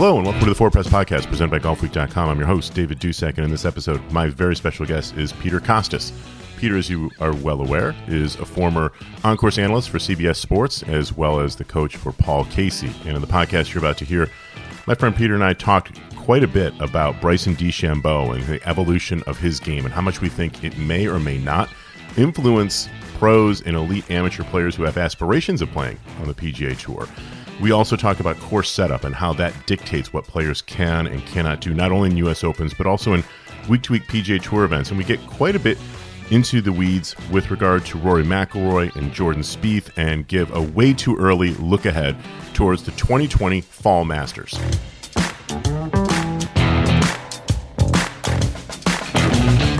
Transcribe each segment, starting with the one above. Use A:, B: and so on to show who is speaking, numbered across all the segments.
A: Hello and welcome to the Forepress Podcast presented by GolfWeek.com. I'm your host, David Dusek, and in this episode, my very special guest is Peter Kostis. Peter, as you are well aware, is a former on course analyst for CBS Sports as well as the coach for Paul Casey. And in the podcast you're about to hear, my friend Peter and I talked quite a bit about Bryson DeChambeau and the evolution of his game and how much we think it may or may not influence pros and elite amateur players who have aspirations of playing on the PGA Tour. We also talk about course setup and how that dictates what players can and cannot do, not only in U.S. Opens, but also in week to week PGA Tour events. And we get quite a bit into the weeds with regard to Rory McIlroy and Jordan Spieth and give a way too early look ahead towards the 2020 Fall Masters.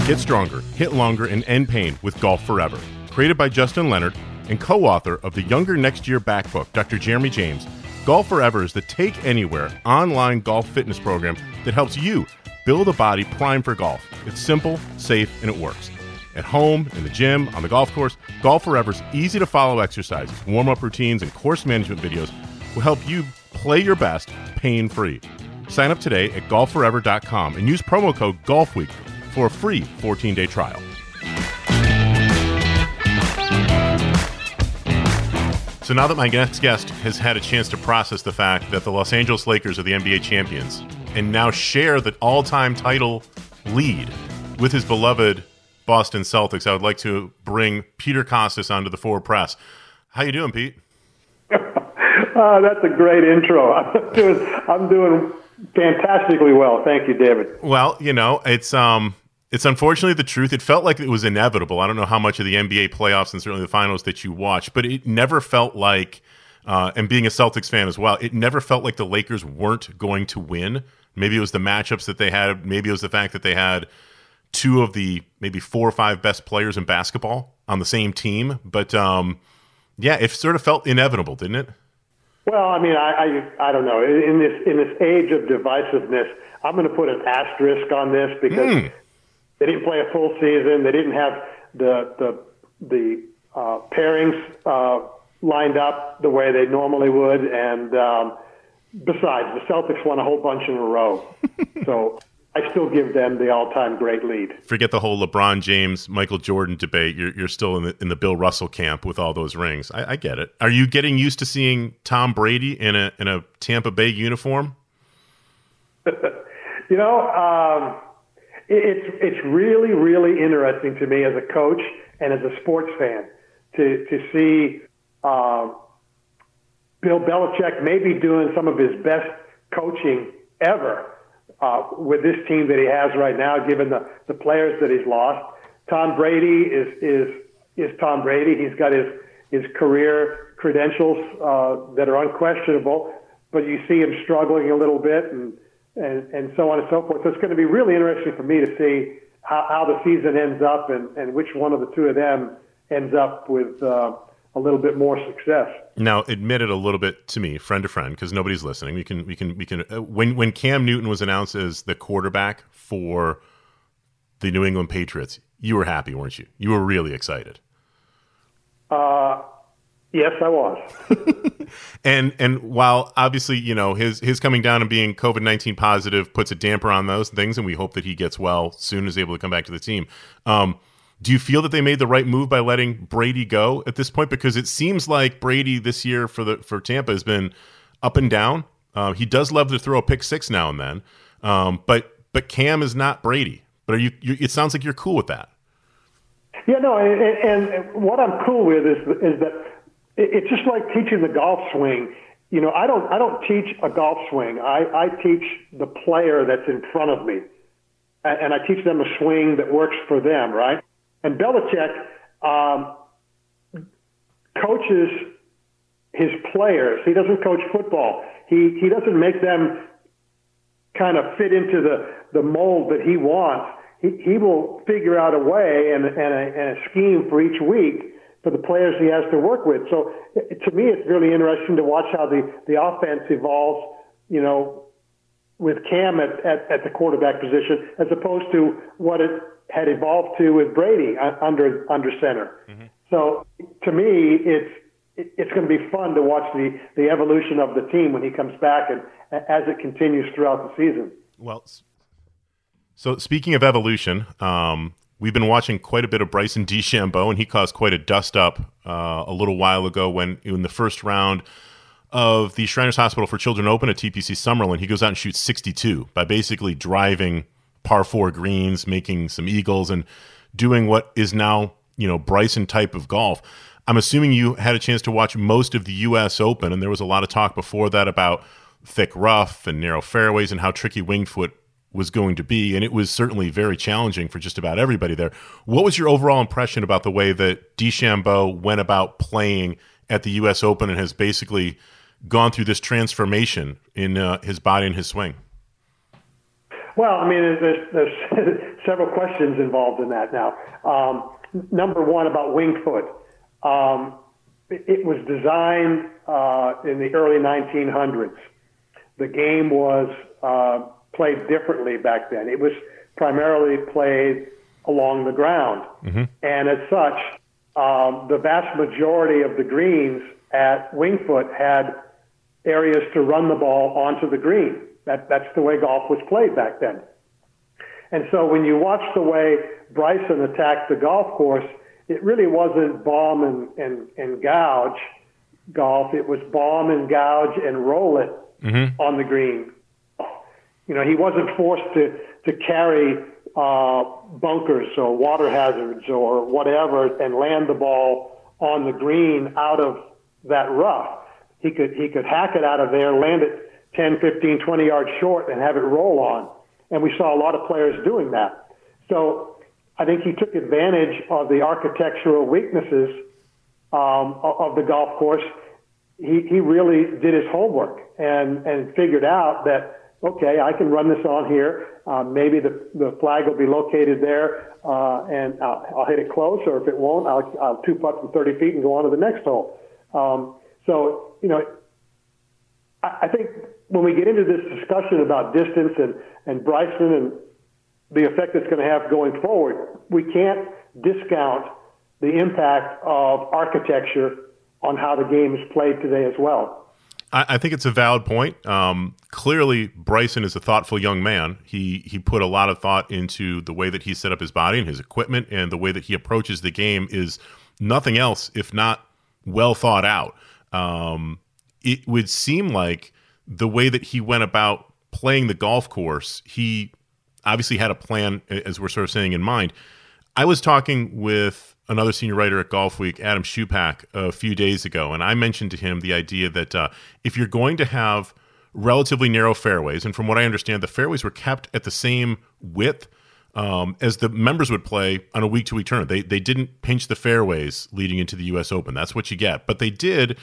A: Get stronger, hit longer, and end pain with Golf Forever. Created by Justin Leonard and co author of the Younger Next Year Back book, Dr. Jeremy James, Golf Forever is the Take Anywhere online golf fitness program that helps you build a body primed for golf. It's simple, safe, and it works. At home, in the gym, on the golf course, Golf Forever's easy to follow exercises, warm up routines, and course management videos will help you play your best pain free. Sign up today at golfforever.com and use promo code GOLFWEEK for a free 14 day trial. So now that my next guest has had a chance to process the fact that the Los Angeles Lakers are the NBA champions and now share the all-time title lead with his beloved Boston Celtics, I would like to bring Peter Kostis onto the Forepress. How you doing, Pete?
B: uh, that's a great intro. I'm doing, I'm doing fantastically well. Thank you, David.
A: Well, you know, it's um, it's unfortunately the truth. It felt like it was inevitable. I don't know how much of the NBA playoffs and certainly the finals that you watched, but it never felt like, uh, and being a Celtics fan as well, it never felt like the Lakers weren't going to win. Maybe it was the matchups that they had. Maybe it was the fact that they had two of the maybe four or five best players in basketball on the same team. But um, yeah, it sort of felt inevitable, didn't it?
B: Well, I mean, I, I I don't know. In this in this age of divisiveness, I'm going to put an asterisk on this because. Mm they didn't play a full season. They didn't have the the the uh, pairings uh, lined up the way they normally would, and um, besides, the Celtics won a whole bunch in a row. so I still give them the all-time great lead.
A: Forget the whole LeBron James, Michael Jordan debate. You're, you're still in the in the Bill Russell camp with all those rings. I, I get it. Are you getting used to seeing Tom Brady in a in a Tampa Bay uniform?
B: you know. Um, it's it's really really interesting to me as a coach and as a sports fan to to see um, Bill Belichick maybe doing some of his best coaching ever uh, with this team that he has right now, given the the players that he's lost. Tom Brady is is is Tom Brady. He's got his his career credentials uh, that are unquestionable, but you see him struggling a little bit and and, and so on and so forth. So it's going to be really interesting for me to see how, how the season ends up and, and which one of the two of them ends up with uh, a little bit more success.
A: Now, admit it a little bit to me, friend to friend, because nobody's listening. We can, we can, we can. Uh, when when Cam Newton was announced as the quarterback for the New England Patriots, you were happy, weren't you? You were really excited.
B: Uh, Yes, I was.
A: and and while obviously you know his his coming down and being COVID nineteen positive puts a damper on those things, and we hope that he gets well soon as able to come back to the team. Um, do you feel that they made the right move by letting Brady go at this point? Because it seems like Brady this year for the for Tampa has been up and down. Uh, he does love to throw a pick six now and then, um, but but Cam is not Brady. But are you, you? It sounds like you're cool with that.
B: Yeah, no, and, and what I'm cool with is is that it's just like teaching the golf swing. You know, I don't I don't teach a golf swing. I, I teach the player that's in front of me, and I teach them a swing that works for them. Right. And Belichick um, coaches his players. He doesn't coach football. He he doesn't make them kind of fit into the the mold that he wants. He he will figure out a way and and a, and a scheme for each week for the players he has to work with. So to me, it's really interesting to watch how the the offense evolves. You know, with Cam at, at, at the quarterback position, as opposed to what it had evolved to with Brady under under center. Mm-hmm. So to me, it's it's going to be fun to watch the, the evolution of the team when he comes back and as it continues throughout the season.
A: Well, so speaking of evolution, um, we've been watching quite a bit of Bryson DeChambeau, and he caused quite a dust up uh, a little while ago when in the first round of the Shriners Hospital for Children Open at TPC Summerlin, he goes out and shoots 62 by basically driving par four greens, making some eagles, and doing what is now you know Bryson type of golf. I'm assuming you had a chance to watch most of the U.S. Open, and there was a lot of talk before that about thick rough and narrow fairways and how tricky winged foot was going to be, and it was certainly very challenging for just about everybody there. What was your overall impression about the way that DeChambeau went about playing at the U.S. Open and has basically gone through this transformation in uh, his body and his swing?
B: Well, I mean, there's, there's several questions involved in that now. Um, number one about winged foot. Um, it was designed uh, in the early 1900s. The game was uh, played differently back then. It was primarily played along the ground. Mm-hmm. And as such, um, the vast majority of the greens at Winged Foot had areas to run the ball onto the green. That, that's the way golf was played back then. And so when you watch the way Bryson attacked the golf course, it really wasn't bomb and, and, and gouge golf. It was bomb and gouge and roll it mm-hmm. on the green. You know, he wasn't forced to, to carry uh, bunkers or water hazards or whatever and land the ball on the green out of that rough. He could, he could hack it out of there, land it 10, 15, 20 yards short and have it roll on. And we saw a lot of players doing that. So I think he took advantage of the architectural weaknesses um, of the golf course. He, he really did his homework and, and figured out that, okay, I can run this on here. Uh, maybe the, the flag will be located there uh, and I'll, I'll hit it close, or if it won't, I'll, I'll two putt from 30 feet and go on to the next hole. Um, so, you know, I, I think when we get into this discussion about distance and, and Bryson and the effect it's going to have going forward, we can't discount the impact of architecture on how the game is played today as well.
A: I, think it's a valid point. Um, clearly, Bryson is a thoughtful young man. He he put a lot of thought into the way that he set up his body and his equipment, and the way that he approaches the game is nothing else if not well thought out. Um, it would seem like the way that he went about playing the golf course, he obviously had a plan, as we're sort of saying, in mind. I was talking with another senior writer at Golf Week, Adam Schupak, a few days ago, and I mentioned to him the idea that uh, if you're going to have relatively narrow fairways, and from what I understand, the fairways were kept at the same width um, as the members would play on a week to week tournament. They, they didn't pinch the fairways leading into the U.S. Open. That's what you get. But they did,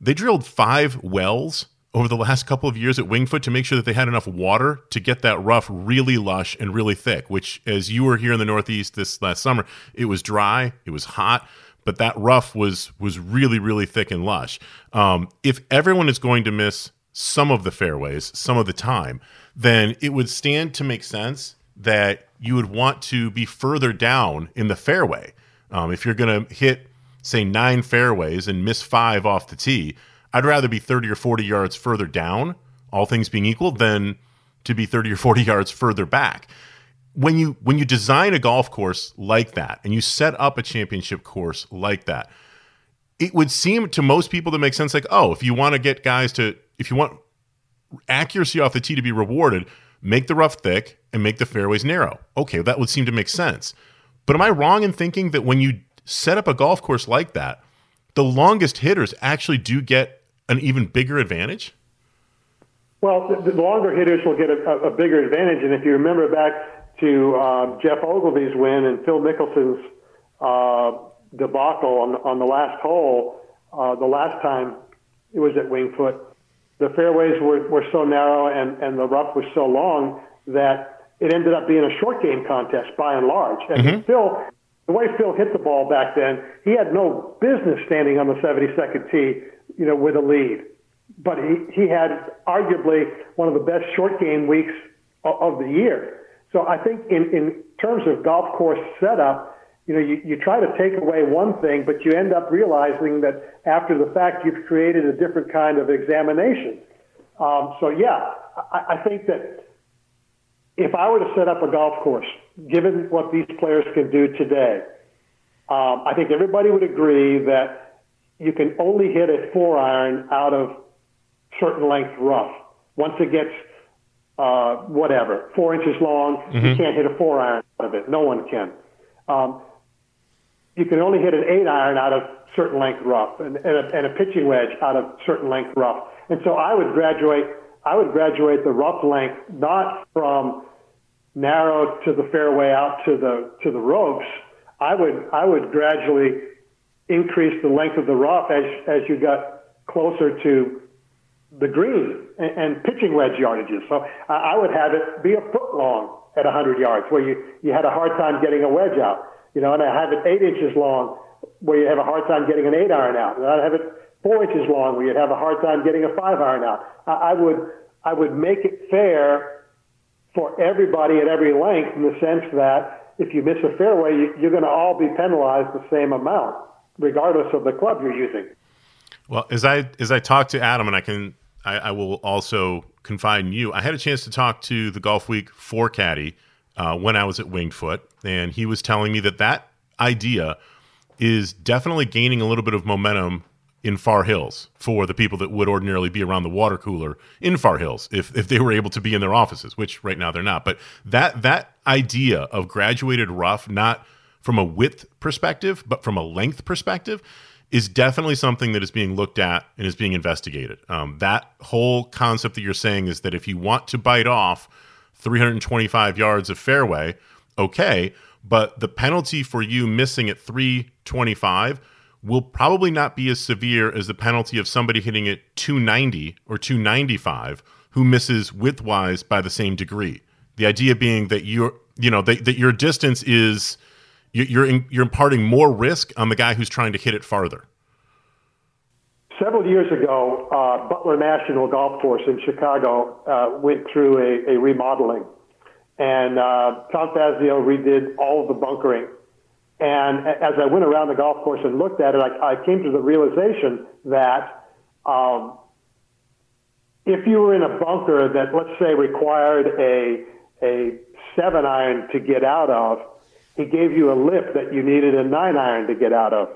A: they drilled five wells over the last couple of years at Winged Foot to make sure that they had enough water to get that rough really lush and really thick, which, as you were here in the Northeast this last summer, it was dry, it was hot, but that rough was was really, really thick and lush. Um, if everyone is going to miss some of the fairways some of the time, then it would stand to make sense that you would want to be further down in the fairway. Um, if you're going to hit, say, nine fairways and miss five off the tee, I'd rather be 30 or 40 yards further down, all things being equal, than to be 30 or 40 yards further back. When you when you design a golf course like that and you set up a championship course like that, it would seem to most people to make sense like, oh, if you want to get guys to if you want accuracy off the tee to be rewarded, make the rough thick and make the fairways narrow. Okay, that would seem to make sense. But am I wrong in thinking that when you set up a golf course like that, the longest hitters actually do get an even bigger advantage?
B: Well, the, the longer hitters will get a, a, bigger advantage, and if you remember back to uh, Geoff Ogilvy's win and Phil Mickelson's uh, debacle on, on the last hole, uh, the last time it was at Winged Foot, the fairways were, were so narrow and, and the rough was so long that it ended up being a short game contest by and large. And mm-hmm. Phil, the way Phil hit the ball back then, he had no business standing on the 72nd tee, you know, with a lead. But he, he had arguably one of the best short game weeks of, the year. So I think in, in terms of golf course setup, you know, you, you try to take away one thing, but you end up realizing that after the fact, you've created a different kind of examination. Um, so yeah, I, I think that if I were to set up a golf course, given what these players can do today, um, I think everybody would agree that you can only hit a four iron out of certain length rough. Once it gets uh, whatever, four inches long. Mm-hmm. You can't hit a four iron out of it. No one can. Um, you can only hit an eight iron out of certain length rough and, and, a, and a pitching wedge out of certain length rough. And so I would graduate, I would graduate the rough length not from narrow to the fairway out to the, to the ropes. I would, I would gradually increase the length of the rough as, as you got closer to the green and, and pitching wedge yardages. So I, I would have it be a foot long at 100 yards, where you, you had a hard time getting a wedge out. You know, and I have it eight inches long, where you have a hard time getting an eight iron out. And I'd have it four inches long, where you'd have a hard time getting a five iron out. I, I would I would make it fair for everybody at every length in the sense that if you miss a fairway, you, you're going to all be penalized the same amount, regardless of the club you're using.
A: Well, as I as I talk to Adam, and I can I, I, will also confide in you. I had a chance to talk to the Golf Week Forecaddie uh, when I was at Winged Foot, and he was telling me that that idea is definitely gaining a little bit of momentum in Far Hills for the people that would ordinarily be around the water cooler in Far Hills if, if they were able to be in their offices, which right now they're not. But that that idea of graduated rough, not from a width perspective, but from a length perspective, is definitely something that is being looked at and is being investigated. Um, that whole concept that you're saying is that if you want to bite off 325 yards of fairway, okay, but the penalty for you missing at 325 will probably not be as severe as the penalty of somebody hitting it 290 or 295 who misses widthwise by the same degree. The idea being that you're, you know, that, that your distance is you're in, you're imparting more risk on the guy who's trying to hit it farther.
B: Several years ago, uh, Butler National Golf Course in Chicago uh, went through a, a remodeling, and uh, Tom Fazio redid all of the bunkering. And as I went around the golf course and looked at it, I, I came to the realization that um, if you were in a bunker that, let's say, required a a seven iron to get out of, he gave you a lift that you needed a nine iron to get out of.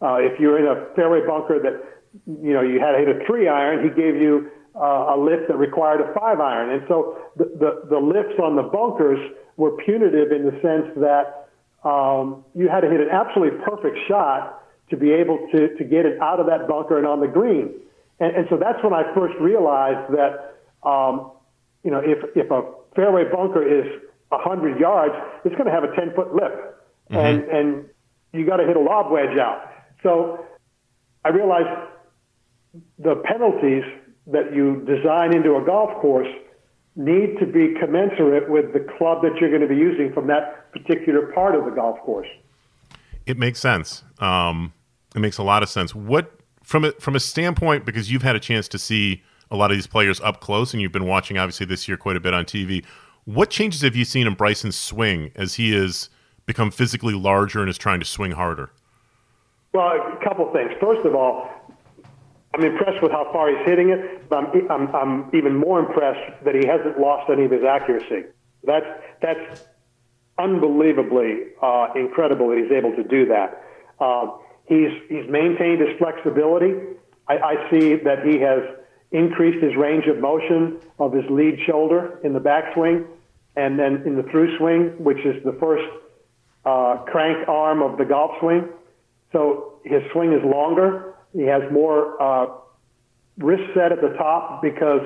B: Uh, if you're in a fairway bunker that you know you had to hit a three iron, he gave you uh, a lift that required a five iron. And so the, the, the lifts on the bunkers were punitive in the sense that um, you had to hit an absolutely perfect shot to be able to, to get it out of that bunker and on the green. And, and so that's when I first realized that, um, you know, if, if a fairway bunker is 100 yards, it's going to have a 10 foot lip. Mm-hmm. And, and you got to hit a lob wedge out. So I realized the penalties that you design into a golf course need to be commensurate with the club that you're going to be using from that particular part of the golf course.
A: It makes sense. Um, it makes a lot of sense. What from a from a standpoint because you've had a chance to see a lot of these players up close and you've been watching obviously this year quite a bit on TV. What changes have you seen in Bryson's swing as he has become physically larger and is trying to swing harder?
B: Well, a couple things. First of all, I'm impressed with how far he's hitting it, but I'm, I'm, I'm even more impressed that he hasn't lost any of his accuracy. That's, that's unbelievably uh, incredible that he's able to do that. Uh, he's, he's maintained his flexibility. I, I see that he has increased his range of motion of his lead shoulder in the backswing, and then in the through swing, which is the first uh, crank arm of the golf swing. So his swing is longer. He has more uh, wrist set at the top because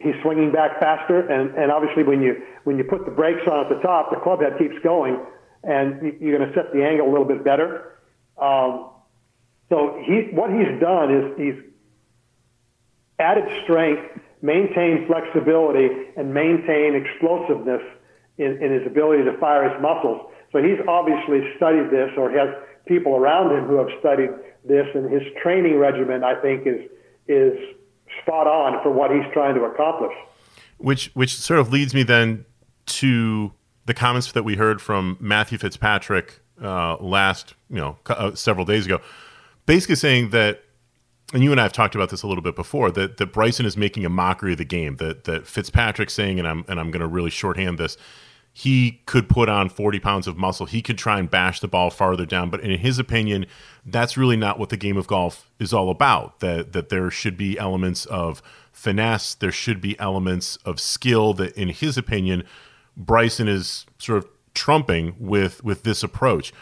B: he's swinging back faster, and, and obviously when you when you put the brakes on at the top, the club head keeps going, and you're going to set the angle a little bit better. Um, so he what he's done is he's added strength, maintain flexibility, and maintain explosiveness in, in his ability to fire his muscles. So he's obviously studied this, or has people around him who have studied this, and his training regimen, I think, is is spot on for what he's trying to accomplish.
A: Which which sort of leads me then to the comments that we heard from Matthew Fitzpatrick uh, last, you know, uh, several days ago, basically saying that, and you and I have talked about this a little bit before, that that Bryson is making a mockery of the game. That that Fitzpatrick saying, and I'm and I'm going to really shorthand this. He could put on 40 pounds of muscle. He could try and bash the ball farther down, but in his opinion, that's really not what the game of golf is all about. That that there should be elements of finesse, there should be elements of skill. That, in his opinion, Bryson is sort of trumping with with this approach.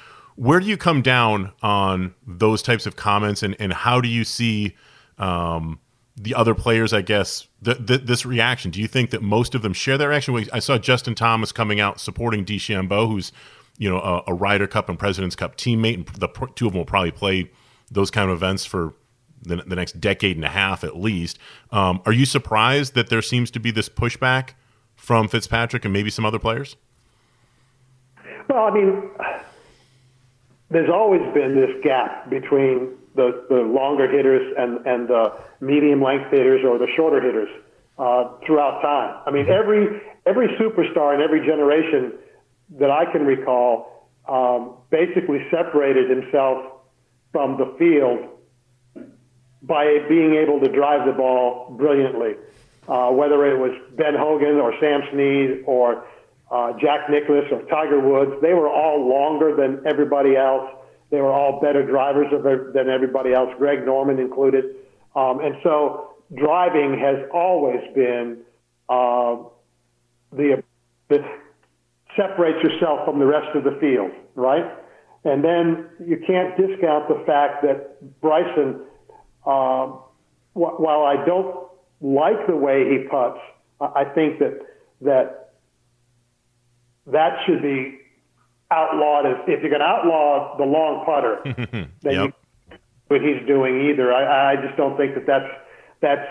A: Where do you come down on those types of comments, and and how do you see um, the other players? I guess th- th- this reaction. Do you think that most of them share that reaction? I saw Justin Thomas coming out supporting DeChambeau, who's you know a, a Ryder Cup and Presidents Cup teammate, and the two of them will probably play those kind of events for the, the next decade and a half at least. Um, are you surprised that there seems to be this pushback from Fitzpatrick and maybe some other players?
B: Well, I mean, there's always been this gap between the, the longer hitters and, and the medium length hitters or the shorter hitters uh, throughout time. I mean, every every superstar in every generation that I can recall um, basically separated himself from the field by being able to drive the ball brilliantly. Uh, whether it was Ben Hogan or Sam Snead or uh, Jack Nicklaus or Tiger Woods, they were all longer than everybody else. They were all better drivers than everybody else, Greg Norman included. Um, and so driving has always been uh, the that separates yourself from the rest of the field, right? And then you can't discount the fact that Bryson, uh, wh- while I don't like the way he puts, I think that that that should be outlawed. If, if you're going to outlaw the long putter, then
A: Yep.
B: you, what he's doing either. I, I just don't think that that's that's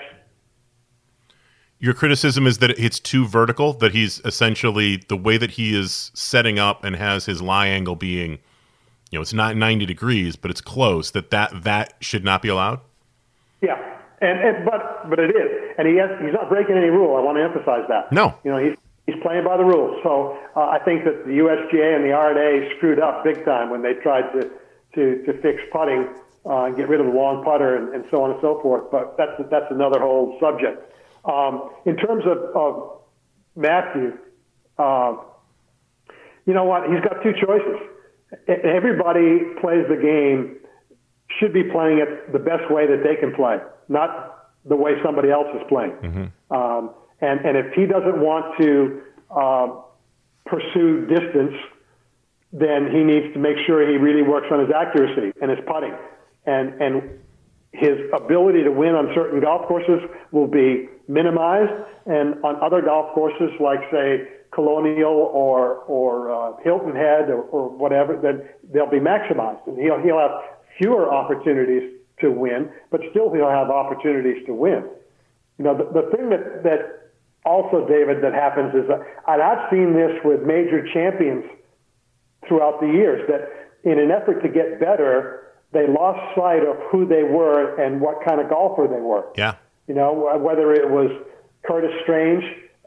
A: Your criticism is that it's too vertical, that he's essentially the way that he is setting up and has his lie angle being, you know, it's not 90 degrees, but it's close, that that, that should not be allowed?
B: yeah. And, and but but it is, and he has, he's not breaking any rule. I want to emphasize that.
A: No.
B: you know he's he's playing by the rules. So uh, I think that the USGA and the R&A screwed up big time when they tried to to, to fix putting uh, and get rid of the long putter and, and so on and so forth. But that's that's another whole subject. Um, in terms of, of Matthew, uh, you know what? He's got two choices. Everybody plays the game should be playing it the best way that they can play, not the way somebody else is playing. Um, and, and if he doesn't want to uh, pursue distance, then he needs to make sure he really works on his accuracy and his putting. And, and his ability to win on certain golf courses will be minimized, and on other golf courses, like say Colonial or or uh, Hilton Head or, or whatever, then they'll be maximized, and he'll he'll have fewer opportunities to win, but still he'll have opportunities to win. You know, the, the thing that that also, David, that happens is that, and I've seen this with major champions throughout the years that in an effort to get better, they lost sight of who they were and what kind of golfer they were.
A: Yeah.
B: You know, whether it was Curtis Strange,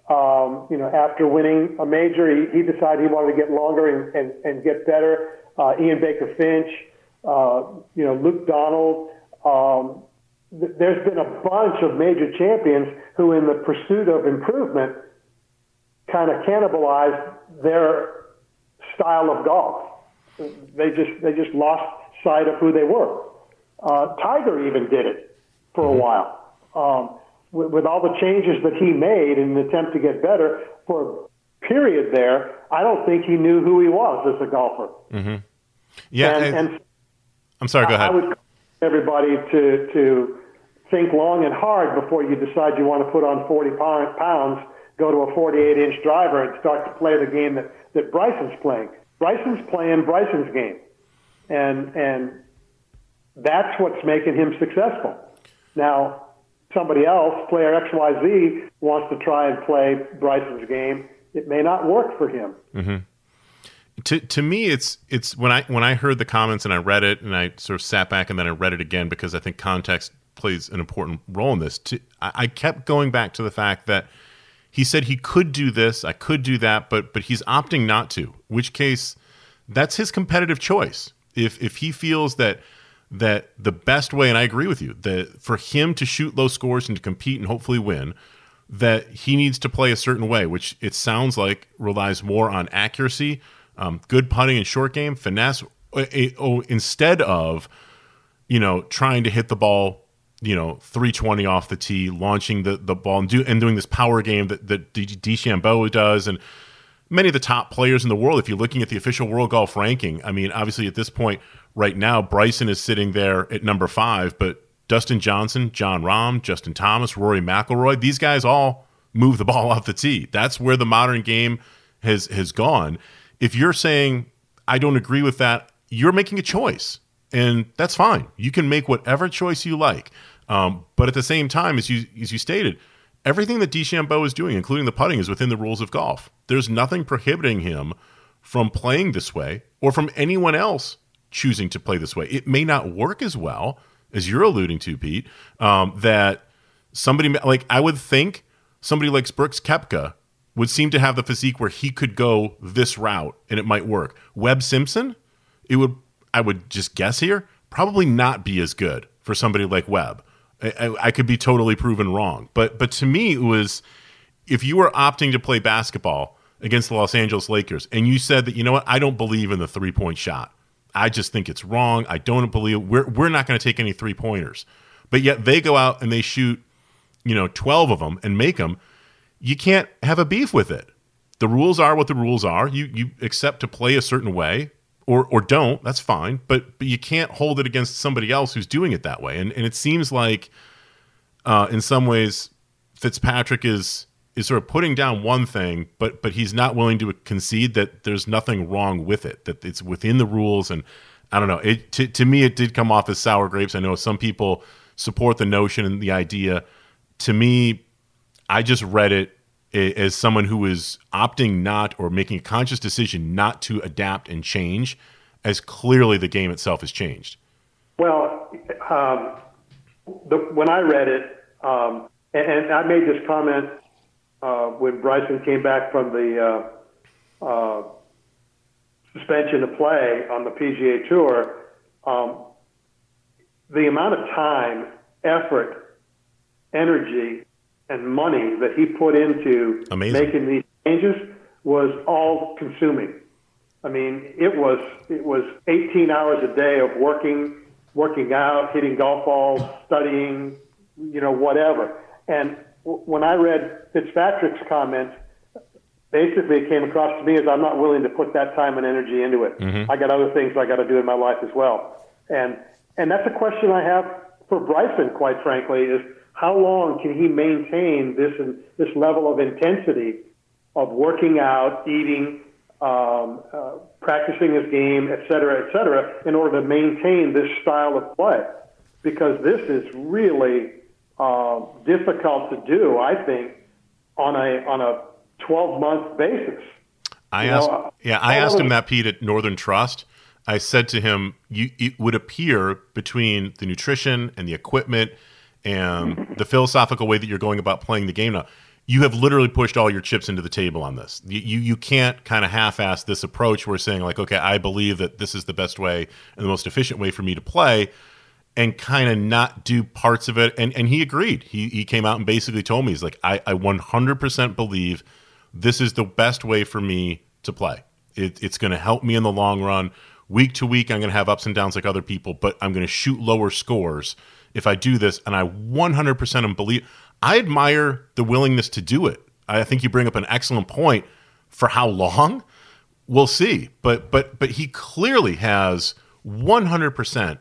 B: um, you know, after winning a major, he, he decided he wanted to get longer and, and, and get better. Uh, Ian Baker Finch, uh, you know, Luke Donald. Um, there's been a bunch of major champions who, in the pursuit of improvement, kind of cannibalized their style of golf. They just they just lost sight of who they were. Uh, Tiger even did it for a while. Um, with, with all the changes that he made in an attempt to get better, for a period there, I don't think he knew who he was as a golfer.
A: Yeah.
B: and,
A: I-
B: and
A: I'm sorry, go
B: I
A: ahead.
B: would everybody to to think long and hard before you decide you want to put on 40 pounds, go to a 48 inch driver, and start to play the game that, that Bryson's playing. Bryson's playing Bryson's game. And, and that's what's making him successful. Now, somebody else, player XYZ, wants to try and play Bryson's game. It may not work for him.
A: Mm-hmm. To, to me, it's it's when I when I heard the comments and I read it and I sort of sat back and then I read it again because I think context plays an important role in this. To, I, I kept going back to the fact that he said he could do this, I could do that, but but he's opting not to. Which case, that's his competitive choice. If if he feels that that the best way, and I agree with you, that for him to shoot low scores and to compete and hopefully win, that he needs to play a certain way, which it sounds like relies more on accuracy, um, good putting and short game, finesse, oh, instead of, you know, trying to hit the ball, you know, 320 off the tee, launching the, the ball and, do, and doing this power game that, that DeChambeau does. And many of the top players in the world, if you're looking at the official world golf ranking, I mean, obviously at this point, right now, Bryson is sitting there at number five, but Dustin Johnson, Jon Rahm, Justin Thomas, Rory McIlroy, these guys all move the ball off the tee. That's where the modern game has has gone. If you're saying I don't agree with that, you're making a choice, and that's fine. You can make whatever choice you like. Um, but at the same time, as you as you stated, everything that DeChambeau is doing, including the putting, is within the rules of golf. There's nothing prohibiting him from playing this way or from anyone else choosing to play this way. It may not work as well as you're alluding to, Pete. Um, that somebody like I would think somebody like Brooks Koepka would seem to have the physique where he could go this route and it might work. Webb Simpson, it would I would just guess here probably not be as good for somebody like Webb. I, I, could be totally proven wrong, but but to me it was if you were opting to play basketball against the Los Angeles Lakers and you said that you know what I don't believe in the three point shot I just think it's wrong. I don't believe we're we're not going to take any three pointers. But yet they go out and they shoot, you know, 12 of them and make them. You can't have a beef with it. The rules are what the rules are. You you accept to play a certain way or or don't. That's fine. But but you can't hold it against somebody else who's doing it that way. And and it seems like uh, in some ways Fitzpatrick is is sort of putting down one thing, but but he's not willing to concede that there's nothing wrong with it, that it's within the rules. And I don't know. It to, to me, it did come off as sour grapes. I know some people support the notion and the idea. To me, I just read it as someone who is opting not or making a conscious decision not to adapt and change, as clearly the game itself has changed.
B: Well, um, the, when I read it, um, and, and I made this comment uh, when Bryson came back from the uh, uh, suspension to play on the PGA Tour, um, the amount of time, effort, energy, and money that he put into
A: Amazing.
B: making these changes was all consuming. I mean, it was it was 18 hours a day of working, working out, hitting golf balls, studying, you know, whatever. And when I read Fitzpatrick's comments, basically it came across to me as I'm not willing to put that time and energy into it. Mm-hmm. I got other things I got to do in my life as well, and and that's a question I have for Bryson, quite frankly, is how long can he maintain this this level of intensity of working out, eating, um, uh, practicing his game, et cetera, et cetera, in order to maintain this style of play? Because this is really uh, difficult to do, I think, on a on a 12 month basis.
A: I you asked, know, yeah, I asked him that Pete at Northern Trust. I said to him, you, it would appear between the nutrition and the equipment and the philosophical way that you're going about playing the game now, you have literally pushed all your chips into the table on this. You you, can't kind of half-ass this approach. We're saying like, okay, I believe that this is the best way and the most efficient way for me to play and kind of not do parts of it. And and he agreed. He he came out and basically told me he's like, I, I 100% believe this is the best way for me to play. It, it's going to help me in the long run. Week to week, I'm going to have ups and downs like other people, but I'm going to shoot lower scores if I do this. And I 100% believe. I admire the willingness to do it. I think you bring up an excellent point. For how long? We'll see. But but but he clearly has 100%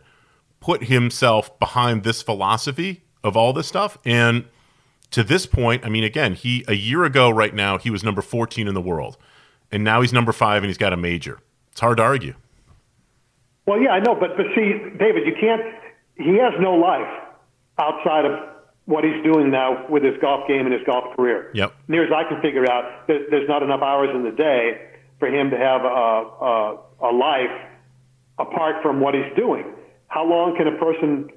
A: put himself behind this philosophy of all this stuff. And to this point, I mean, again, he a year ago, right now, he was number 14 in the world, and now he's number five, and he's got a major. It's hard to argue.
B: Well, yeah, I know, but but see, David, you can't. He has no life outside of what he's doing now with his golf game and his golf career.
A: Yep.
B: Near as I can figure out, there's not enough hours in the day for him to have a, a, a life apart from what he's doing. How long can a person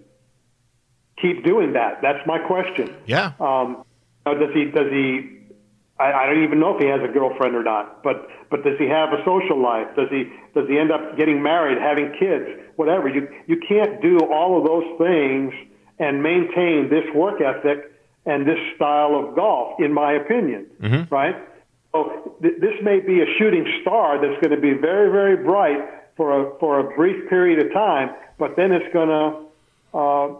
B: keep doing that? That's my question.
A: Yeah.
B: Um, does he? Does he? I, I don't even know if he has a girlfriend or not. But but does he have a social life? Does he? Does he end up getting married, having kids, whatever? You you can't do all of those things and maintain this work ethic and this style of golf, in my opinion.
A: Mm-hmm.
B: Right. So th- this may be a shooting star that's going to be very very bright for a for a brief period of time, but then it's going to uh,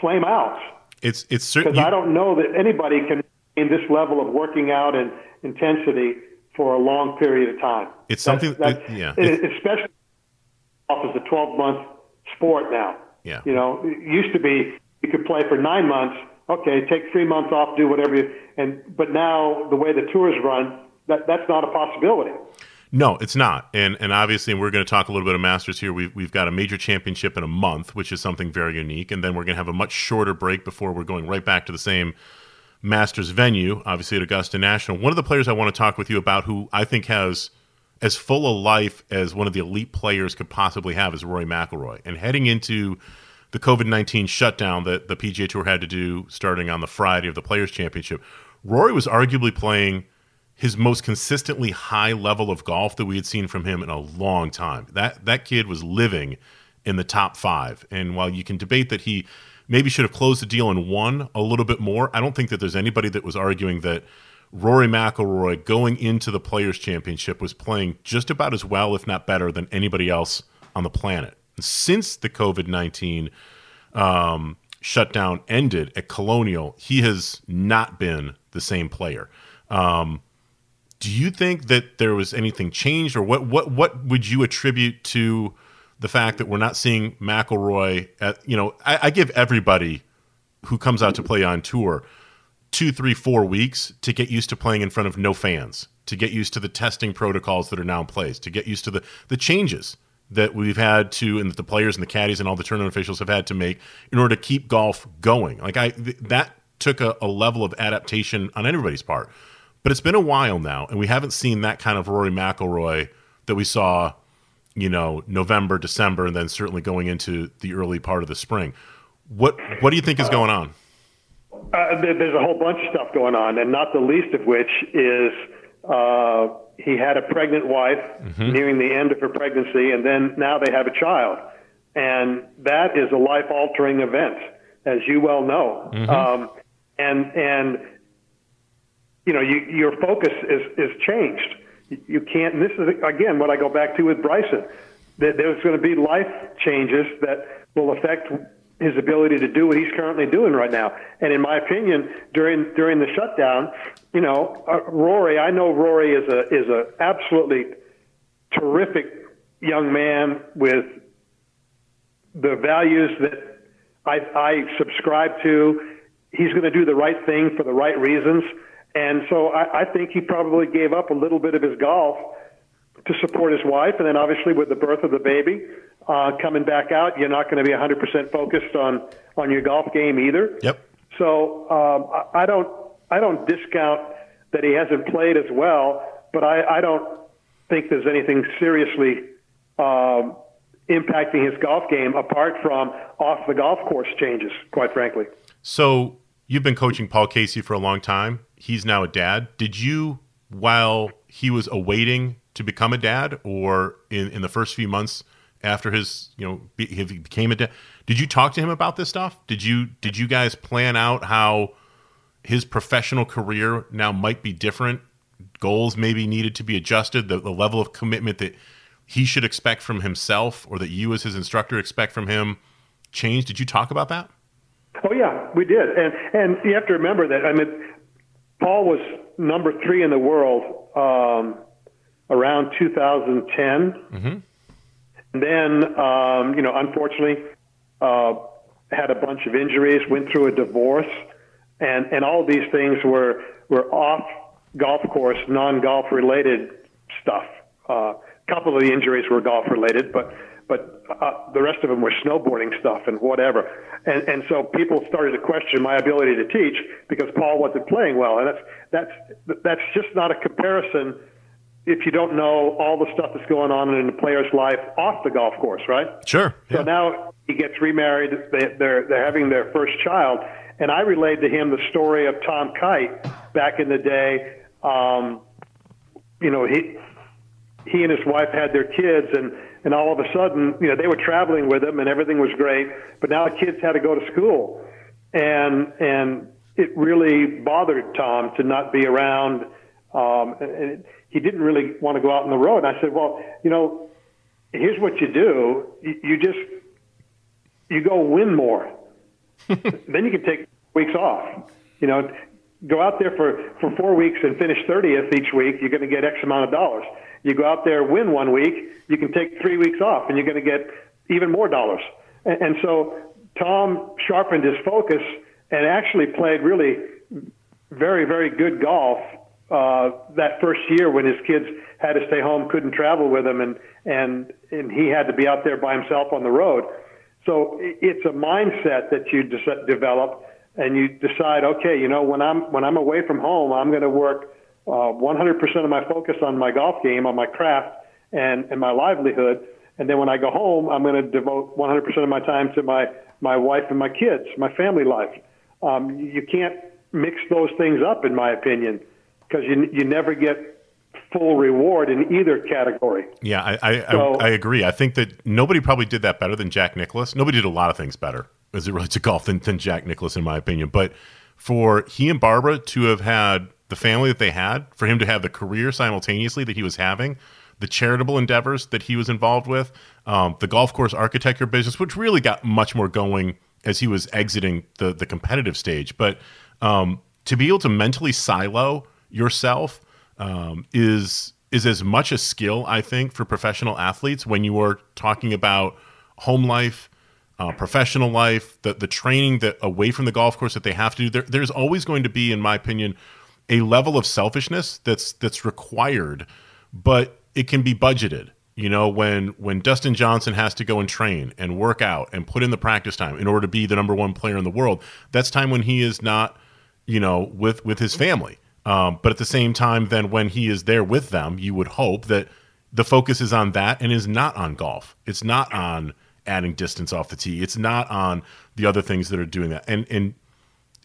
B: flame out.
A: It's it's
B: Because I don't know that anybody can in this level of working out and intensity for a long period of time.
A: It's something-
B: that's-
A: it- yeah.
B: it- especially golf is a 12 month sport now.
A: Yeah.
B: You know, it used to be you could play for nine months. Okay, take three months off, do whatever you, and but now the way the tours run, that that's not a possibility.
A: No, it's not. And and obviously we're going to talk a little bit of Masters here. We've we've got a major championship in a month, which is something very unique, and then we're going to have a much shorter break before we're going right back to the same Masters venue, obviously at Augusta National. One of the players I want to talk with you about who I think has as full a life as one of the elite players could possibly have is Rory McIlroy. And heading into the COVID 19 shutdown that the PGA Tour had to do starting on the Friday of the Players' Championship, Rory was arguably playing his most consistently high level of golf that we had seen from him in a long time. That that kid was living in the top five. And while you can debate that he maybe should have closed the deal and won a little bit more, I don't think that there's anybody that was arguing that Rory McIlroy going into the Players Championship was playing just about as well, if not better, than anybody else on the planet. Since the COVID nineteen um, shutdown ended at Colonial, he has not been the same player. Um, do you think that there was anything changed, or what? What? What would you attribute to the fact that we're not seeing McIlroy? At you know, I, I give everybody who comes out to play on tour two, three, four weeks to get used to playing in front of no fans, to get used to the testing protocols that are now in place, to get used to the the changes that we've had to, and that the players and the caddies and all the tournament officials have had to make in order to keep golf going. Like I, th- that took a, a level of adaptation on everybody's part. But it's been a while now, and we haven't seen that kind of Rory McIlroy that we saw, you know, November, December, and then certainly going into the early part of the spring. What What do you think is going on?
B: Uh, there- there's a whole bunch of stuff going on, and not the least of which is uh, he had a pregnant wife nearing the end of her pregnancy, and then now they have a child. And that is a life altering event, as you well know. Um, and, and, you know, you, your focus is, is changed. You- can't, and this is, again, what I go back to with Bryson. That there's going to be life changes that will affect his ability to do what he's currently doing right now. And in my opinion, during during the shutdown, you know, uh, Rory, I know Rory is a is a absolutely terrific young man with the values that I, I subscribe to. He's going to do the right thing for the right reasons. And so I, I think he probably gave up a little bit of his golf to support his wife. And then obviously with the birth of the baby uh, coming back out, you're not going to be 100% focused on, on your golf game either.
A: Yep.
B: So um, I, I don't I don't discount that he hasn't played as well, but I, I don't think there's anything seriously um, impacting his golf game apart from off the golf course changes. Quite frankly.
A: So you've been coaching Paul Casey for a long time. He's now a dad. Did you, while he was awaiting to become a dad, or in, in the first few months after his, you know, he became a dad, did you talk to him about this stuff? Did you did you guys plan out how his professional career now might be different? Goals maybe needed to be adjusted. The, the level of commitment that he should expect from himself, or that you as his instructor expect from him, changed. Did you talk about that?
B: Oh yeah, we did, and and you have to remember that. I mean, Paul was number three in the world um, around 2010, and then um, you know, unfortunately, uh, had a bunch of injuries, went through a divorce, and and all these things were were off golf course, non golf related stuff. Uh, couple of the injuries were golf related, but but uh, the rest of them were snowboarding stuff and whatever. And and so people started to question my ability to teach because Paul wasn't playing well, and that's that's that's just not a comparison if you don't know all the stuff that's going on in a player's life off the golf course, right?
A: Sure.
B: So now he gets remarried. They, they're they're having their first child, and I relayed to him the story of Tom Kite back in the day. Um, you know, he he and his wife had their kids, and and all of a sudden, you know, they were traveling with him, and everything was great. But now the kids had to go to school, and and it really bothered Tom to not be around. Um, and he didn't really want to go out on the road. And I said, well, you know, here's what you do: you, you just you go win more. then you can take weeks off. You know, go out there for, for four weeks and finish 30th each week, you're going to get X amount of dollars. You go out there, win one week, you can take three weeks off, and you're going to get even more dollars. And, and so Tom sharpened his focus and actually played really very, very good golf uh, that first year when his kids had to stay home, couldn't travel with him, and and and he had to be out there by himself on the road. So it's a mindset that you de- develop and you decide, okay, you know, when I'm when I'm away from home, I'm going to work uh, 100% of my focus on my golf game, on my craft, and and my livelihood. And then when I go home, I'm going to devote 100% of my time to my my wife and my kids, my family life. Um, you can't mix those things up, in my opinion, because you you never get full reward in either category.
A: Yeah, I I, so, I I agree. I think that nobody probably did that better than Jack Nicklaus. Nobody did a lot of things better as it relates to golf than, than Jack Nicklaus, in my opinion. But for he and Barbara to have had the family that they had, for him to have the career simultaneously that he was having, the charitable endeavors that he was involved with, um, the golf course architecture business, which really got much more going as he was exiting the the competitive stage. But um, to be able to mentally silo yourself um, is is as much a skill, I think, for professional athletes when you are talking about home life uh, professional life, the the training that away from the golf course that they have to do. There, there's always going to be, in my opinion, a level of selfishness that's that's required, but it can be budgeted. You know, when when Dustin Johnson has to go and train and work out and put in the practice time in order to be the number one player in the world, that's time when he is not, you know, with with his family. Um, but at the same time, then when he is there with them, you would hope that the focus is on that and is not on golf. It's not on adding distance off the tee. It's not on the other things that are doing that. And and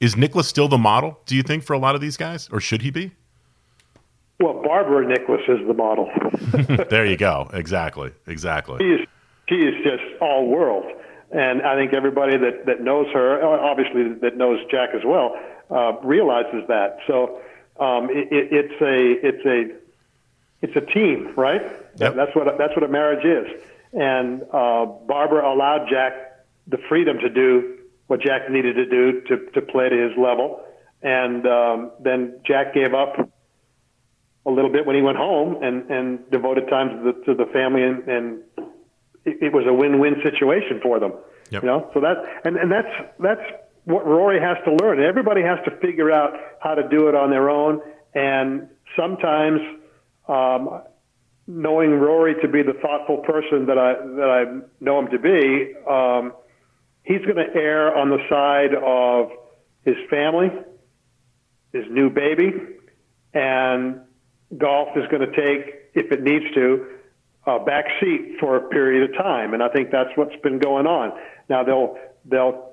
A: is Nicklaus still the model? Do you think for a lot of these guys, or should he be?
B: Well, Barbara Nicklaus is the model.
A: there you go. Exactly. Exactly.
B: She is she is just all world, and I think everybody that that knows her, obviously that knows Jack as well, uh, realizes that. So um, it, it, it's a it's a it's a team, right?
A: Yep.
B: That's what that's what a marriage is and uh, Barbara allowed Jack the freedom to do what Jack needed to do to, to play to his level. And um, then Jack gave up a little bit when he went home and, and devoted time to the, to the family, and, and it, it was a win-win situation for them.
A: Yep.
B: You know, so that and, and that's that's what Rory has to learn. Everybody has to figure out how to do it on their own, and sometimes um, knowing Rory to be the thoughtful person that I that I know him to be, um, he's going to err on the side of his family, his new baby, and golf is going to take, if it needs to, a back seat for a period of time. And I think that's what's been going on. Now they'll they'll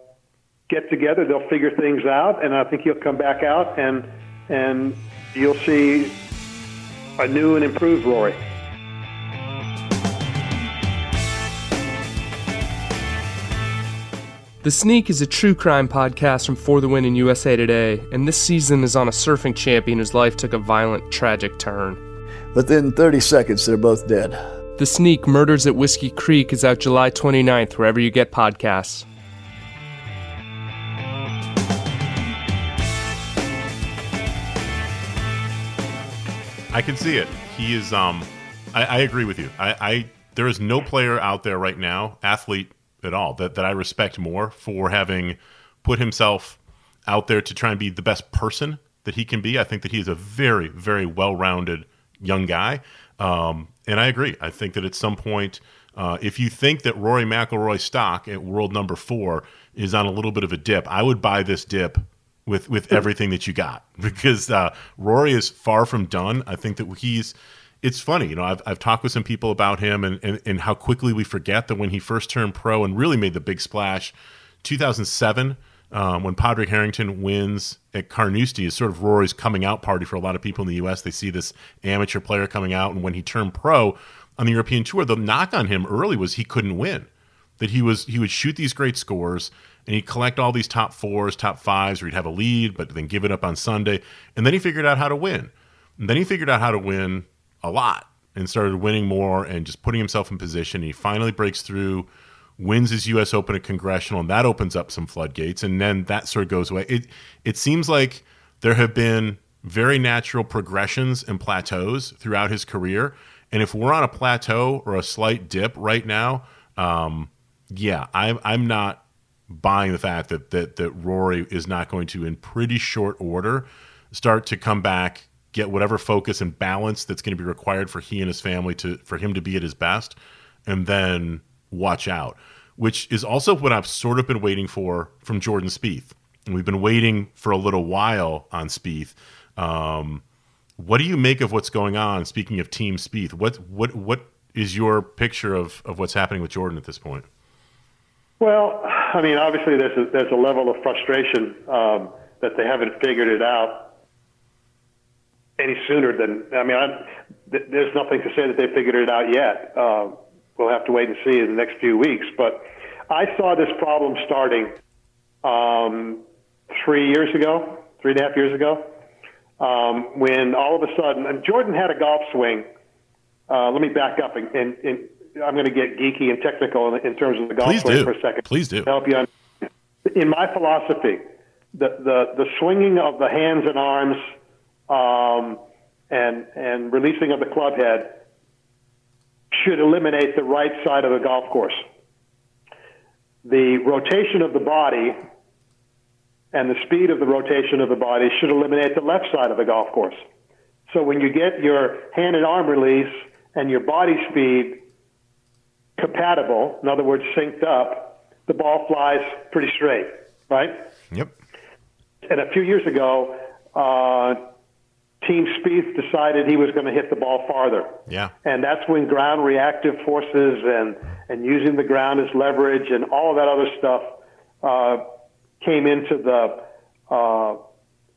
B: get together, they'll figure things out, and I think he'll come back out and and you'll see a new and improved Rory.
C: The Sneak is a true crime podcast from For the Win in USA Today, and this season is on a surfing champion whose life took a violent, tragic turn.
D: Within 30 seconds, they're both dead.
C: The Sneak Murders at Whiskey Creek is out July 29th, wherever you get podcasts.
A: I can see it. He is. Um, I, I agree with you. I, I there is no player out there right now, athlete at all. That that I respect more for having put himself out there to try and be the best person that he can be. I think that he is a very, very well rounded young guy. Um, and I agree. I think that at some point, uh, if you think that Rory McIlroy stock at world number four is on a little bit of a dip, I would buy this dip with with everything that you got because uh, Rory is far from done. I think that he's. It's funny, you know. I've, I've talked with some people about him and, and, and how quickly we forget that when he first turned pro and really made the big splash, 2007 um, when Padraig Harrington wins at Carnoustie is sort of Rory's coming out party for a lot of people in the U.S. They see this amateur player coming out, and when he turned pro on the European Tour, the knock on him early was he couldn't win. That he was he would shoot these great scores and he'd collect all these top fours, top fives, or he'd have a lead, but then give it up on Sunday, and then he figured out how to win. And then he figured out how to win a lot and started winning more and just putting himself in position. He finally breaks through wins his U.S. Open at Congressional, and that opens up some floodgates, and then that sort of goes away. It it seems like there have been very natural progressions and plateaus throughout his career, and if we're on a plateau or a slight dip right now, um, yeah, I'm I'm not buying the fact that that that Rory is not going to, in pretty short order, start to come back, get whatever focus and balance that's going to be required for he and his family to for him to be at his best, and then watch out, which is also what I've sort of been waiting for from Jordan Spieth. And we've been waiting for a little while on Spieth. Um, what do you make of what's going on? Speaking of Team Spieth, what what what is your picture of, of what's happening with Jordan at this point?
B: Well, I mean, obviously there's a, there's a level of frustration um, that they haven't figured it out any sooner than I mean, I, th- there's nothing to say that they figured it out yet. Um, we'll have to wait and see in the next few weeks. But I saw this problem starting um, three years ago, three and a half years ago, um, when all of a sudden, and Jordan had a golf swing. Uh, let me back up, and, and, and I'm going to get geeky and technical in, in terms of the golf
A: Please
B: swing
A: do.
B: for a second.
A: Please do.
B: Help you. Understand. In my philosophy, the, the, the swinging of the hands and arms um, and, and releasing of the club head should eliminate the right side of the golf course. The rotation of the body and the speed of the rotation of the body should eliminate the left side of the golf course. So when you get your hand and arm release and your body speed compatible, in other words, synced up, the ball flies pretty straight, right?
A: Yep.
B: And a few years ago, uh, Team Spieth decided he was going to hit the ball farther.
A: Yeah.
B: And that's when ground reactive forces and, and using the ground as leverage and all of that other stuff uh, came into the uh,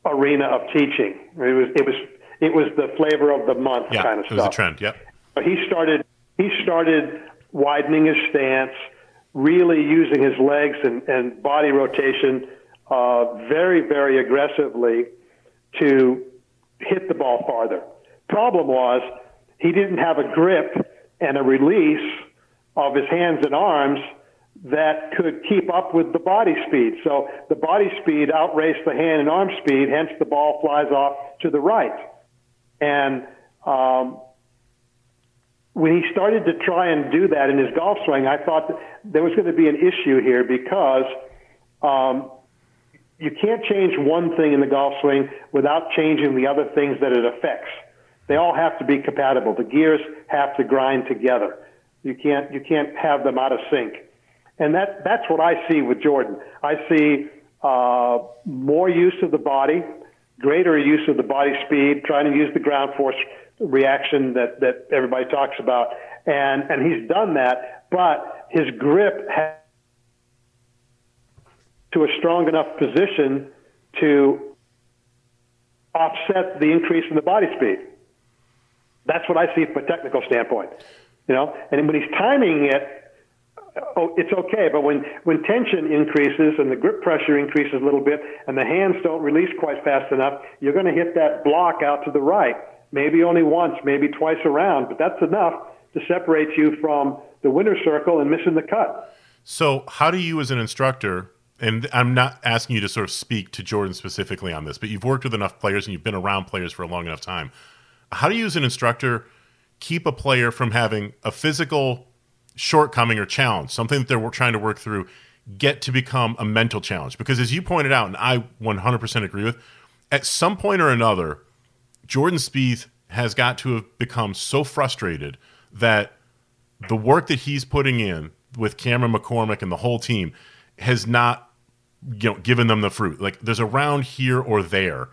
B: arena of teaching. It was it was it was the flavor of the month
A: Yeah.
B: kind of stuff.
A: it was a trend. Yep.
B: But he started he started widening his stance, really using his legs and, and body rotation uh, very very aggressively to hit the ball farther. Problem was he didn't have a grip and a release of his hands and arms that could keep up with the body speed. So the body speed outraced the hand and arm speed, hence the ball flies off to the right. And um, when he started to try and do that in his golf swing, I thought there was going to be an issue here because um, you can't change one thing in the golf swing without changing the other things that it affects. They all have to be compatible. The gears have to grind together. You can't you can't have them out of sync. And that that's what I see with Jordan. I see uh, more use of the body, greater use of the body speed, trying to use the ground force reaction that that everybody talks about, and and he's done that. But his grip has to a strong enough position to offset the increase in the body speed. That's what I see from a technical standpoint. You know, and when he's timing it, oh, it's okay. But when when tension increases and the grip pressure increases a little bit, and the hands don't release quite fast enough, you're going to hit that block out to the right. Maybe only once, maybe twice around, but that's enough to separate you from the winner's circle and missing the cut.
A: So, how do you, as an instructor, and I'm not asking you to sort of speak to Jordan specifically on this, but you've worked with enough players and you've been around players for a long enough time. How do you, as an instructor, keep a player from having a physical shortcoming or challenge, something that they're trying to work through, get to become a mental challenge. Because as you pointed out, and I 100% agree with, at some point or another, Jordan Spieth has got to have become so frustrated that the work that he's putting in with Cameron McCormick and the whole team has not you know given them the fruit. Like there's a round here or there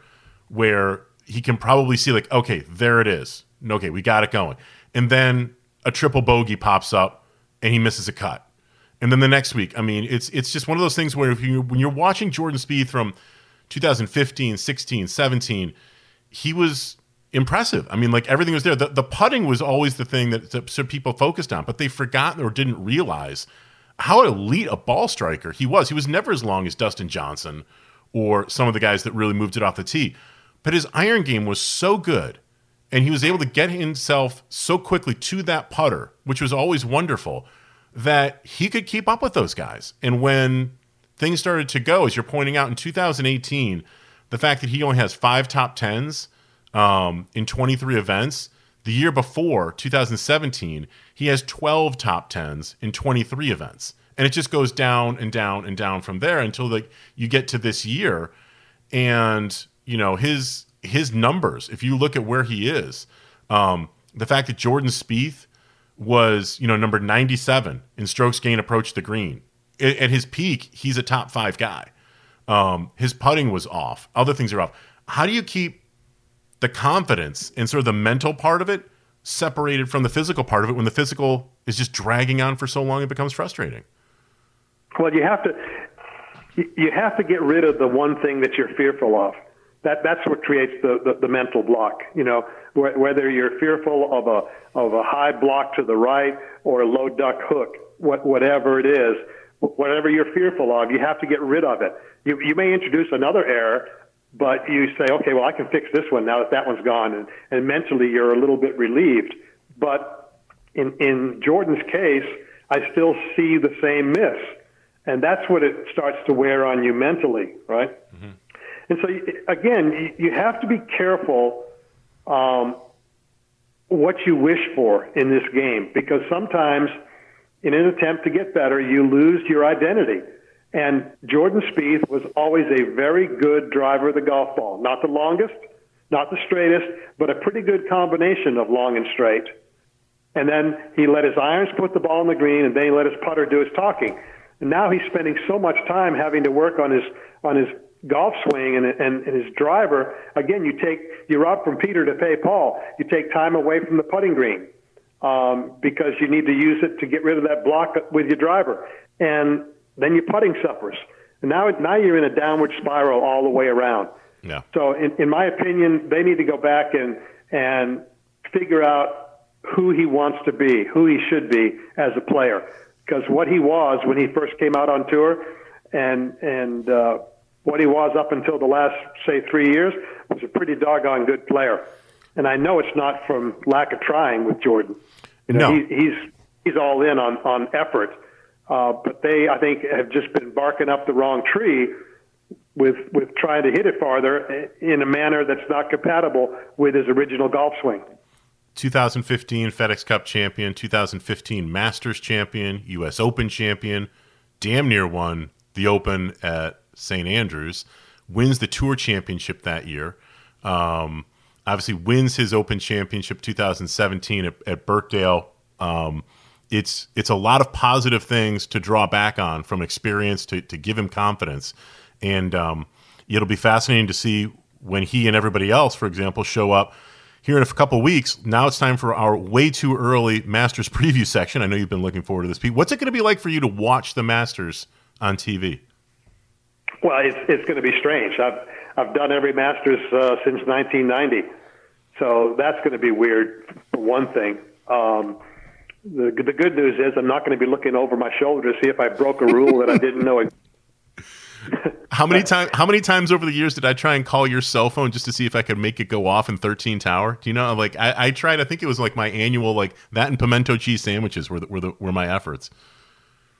A: where he can probably see like okay, there it is. Okay, we got it going. And then a triple bogey pops up and he misses a cut. And then the next week, I mean, it's it's just one of those things where if you when you're watching Jordan Spieth from 2015, 16, 17, he was impressive. I mean, like everything was there. The, the putting was always the thing that, that people focused on, but they forgot or didn't realize how elite a ball striker he was. He was never as long as Dustin Johnson or some of the guys that really moved it off the tee, but his iron game was so good. And he was able to get himself so quickly to that putter, which was always wonderful, that he could keep up with those guys. And when things started to go, as you're pointing out in 2018, the fact that he only has five top tens um, in 23 events. The year before, 2017, he has 12 top tens in 23 events. And it just goes down and down and down from there until like you get to this year. And, you know, his his numbers, if you look at where he is, um, the fact that Jordan Spieth was, you know, number 97 in strokes gain approach the green. At, his peak, he's a top five guy. Um, his putting was off. Other things are off. How do you keep the confidence and sort of the mental part of it separated from the physical part of it when the physical is just dragging on for so long it becomes frustrating.
B: Well you have to you have to get rid of the one thing that you're fearful of. That that's what creates the, the, the mental block you know whether you're fearful of a of a high block to the right or a low duck hook what, whatever it is whatever you're fearful of you have to get rid of it. You, you may introduce another error but you say, okay, well, I can fix this one now that that one's gone, and, and mentally you're a little bit relieved. But in in Jordan's case, I still see the same miss, and that's what it starts to wear on you mentally, right? Mm-hmm. And so again, you have to be careful um, what you wish for in this game because sometimes, in an attempt to get better, you lose your identity. And Jordan Spieth was always a very good driver of the golf ball. Not the longest, not the straightest, but a pretty good combination of long and straight. And then he let his irons put the ball in the green, and then he let his putter do his talking. And now he's spending so much time having to work on his on his golf swing and, and, and his driver. Again, you take you rob from Peter to pay Paul. You take time away from the putting green um, because you need to use it to get rid of that block with your driver. And then your putting suffers. And now, now you're in a downward spiral all the way around.
A: Yeah.
B: So, in, in my opinion, they need to go back and and figure out who he wants to be, who he should be as a player. Because what he was when he first came out on tour, and and uh, what he was up until the last say three years was a pretty doggone good player. And I know it's not from lack of trying with Jordan. You know,
A: no.
B: he, he's he's all in on on effort uh, but they, I think, have just been barking up the wrong tree with with trying to hit it farther in a manner that's not compatible with his original golf swing.
A: 2015 FedEx Cup champion, 2015 Masters champion, U.S. Open champion, damn near won the Open at St. Andrews, wins the Tour Championship that year. Um, obviously, wins his Open Championship 2017 at, at Birkdale. Um, it's it's a lot of positive things to draw back on from experience to, to give him confidence. And um, it'll be fascinating to see when he and everybody else, for example, show up here in a couple weeks. Now it's time for our way too early Masters preview section. I know you've been looking forward to this, Pete. What's it going to be like for you to watch the Masters on TV?
B: Well, it's it's going to be strange. I've I've done every Masters uh, since 1990, so that's going to be weird for one thing. Um, the, the good news is I'm not going to be looking over my shoulder to see if I broke a rule that I didn't know.
A: how many times? How many times over the years did I try and call your cell phone just to see if I could make it go off in 13 Tower? Do you know? Like I, I tried. I think it was like my annual like that and pimento cheese sandwiches were the, were the, were my efforts.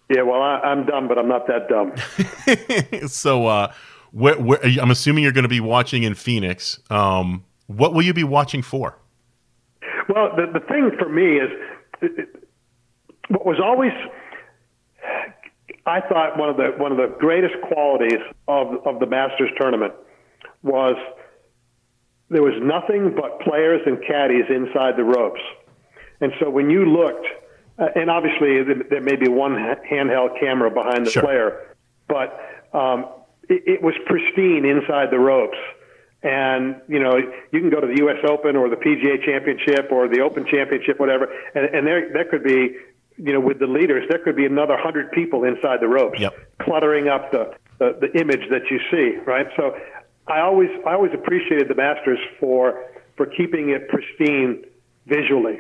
B: Yeah, well, I, am dumb, but I'm not that dumb.
A: so, uh, where, where, I'm assuming you're going to be watching in Phoenix. Um, what will you be watching for?
B: Well, the the thing for me is what was always I thought one of the one of the greatest qualities of of the Masters tournament was there was nothing but players and caddies inside the ropes, and so when you looked, uh, and obviously there may be one handheld camera behind the
A: Sure.
B: player, but um, it, it was pristine inside the ropes. And you know, you can go to the U.S. Open or the PGA Championship or the Open Championship, whatever, and, and there there could be, you know, with the leaders, there could be another hundred people inside the ropes,
A: Yep.
B: cluttering up the, the the image that you see, right? So, I always I always appreciated the Masters for for keeping it pristine visually.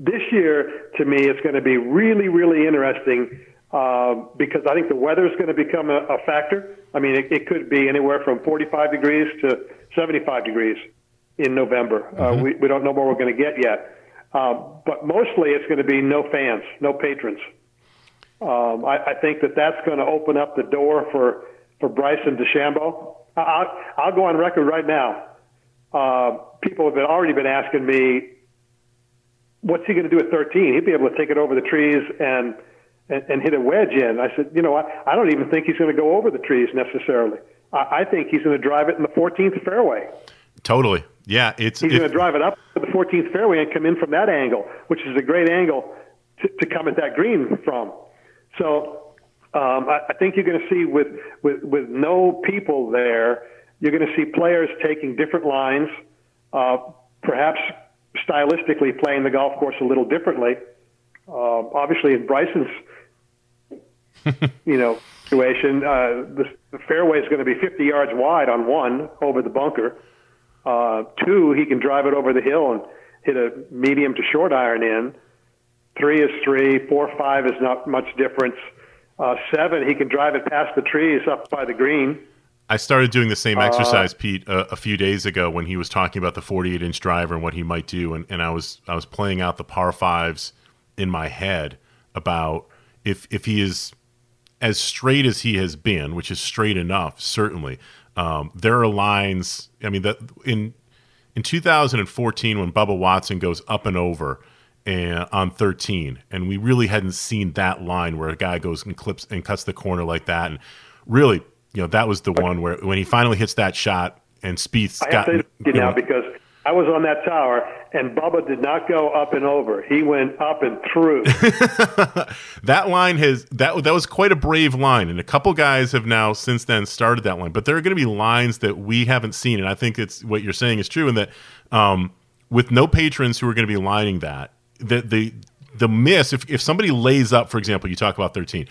B: This year, to me, it's going to be really, really interesting uh, because I think the weather is going to become a, a factor. I mean, it, it could be anywhere from 45 degrees to 75 degrees in November. Uh, we, we don't know what we're going to get yet. Uh, but mostly it's going to be no fans, no patrons. Um, I, I think that that's going to open up the door for, for Bryson DeChambeau. I- I'll, I'll go on record right now. Uh, people have been, already been asking me, what's he going to do at 13? He'd be able to take it over the trees and, and, and hit a wedge in. I said, you know what? I don't even think he's going to go over the trees necessarily. I, I think he's going to drive it in the 14th fairway.
A: Totally. Yeah, it's
B: He's
A: if-
B: going to drive it up to the 14th fairway and come in from that angle, which is a great angle to, to come at that green from. So um, I, I think you're going to see with, with, with no people there, you're going to see players taking different lines, uh, perhaps stylistically playing the golf course a little differently. Uh, obviously, in Bryson's you know situation, uh, the, the fairway is going to be 50 yards wide on one over the bunker. Uh, two, he can drive it over the hill and hit a medium to short iron in. Three is three. Four, five is not much difference. Uh, seven, he can drive it past the trees up by the green.
A: I started doing the
B: Uh,
A: same exercise, Pete, a, a few days ago when he was talking about the 48 inch driver and what he might do, and, and I was I was playing out the par fives in my head about if if he is as straight as he has been, which is straight enough, certainly. Um, there are lines. I mean, that in in 2014 when Bubba Watson goes up and over and on 13, and we really hadn't seen that line where a guy goes and clips and cuts the corner like that, and really, you know, that was the one where when he finally hits that shot and Spieth's
B: I
A: got
B: have to you now
A: know,
B: because I was on that tower and Bubba did not go up and over. He went up and through.
A: that line has that that was quite a brave line, and a couple guys have now since then started that line. But there are going to be lines that we haven't seen, and I think it's what you're saying is true, and that um, with no patrons who are going to be lining that, that the the miss if if somebody lays up, for example, you talk about 13,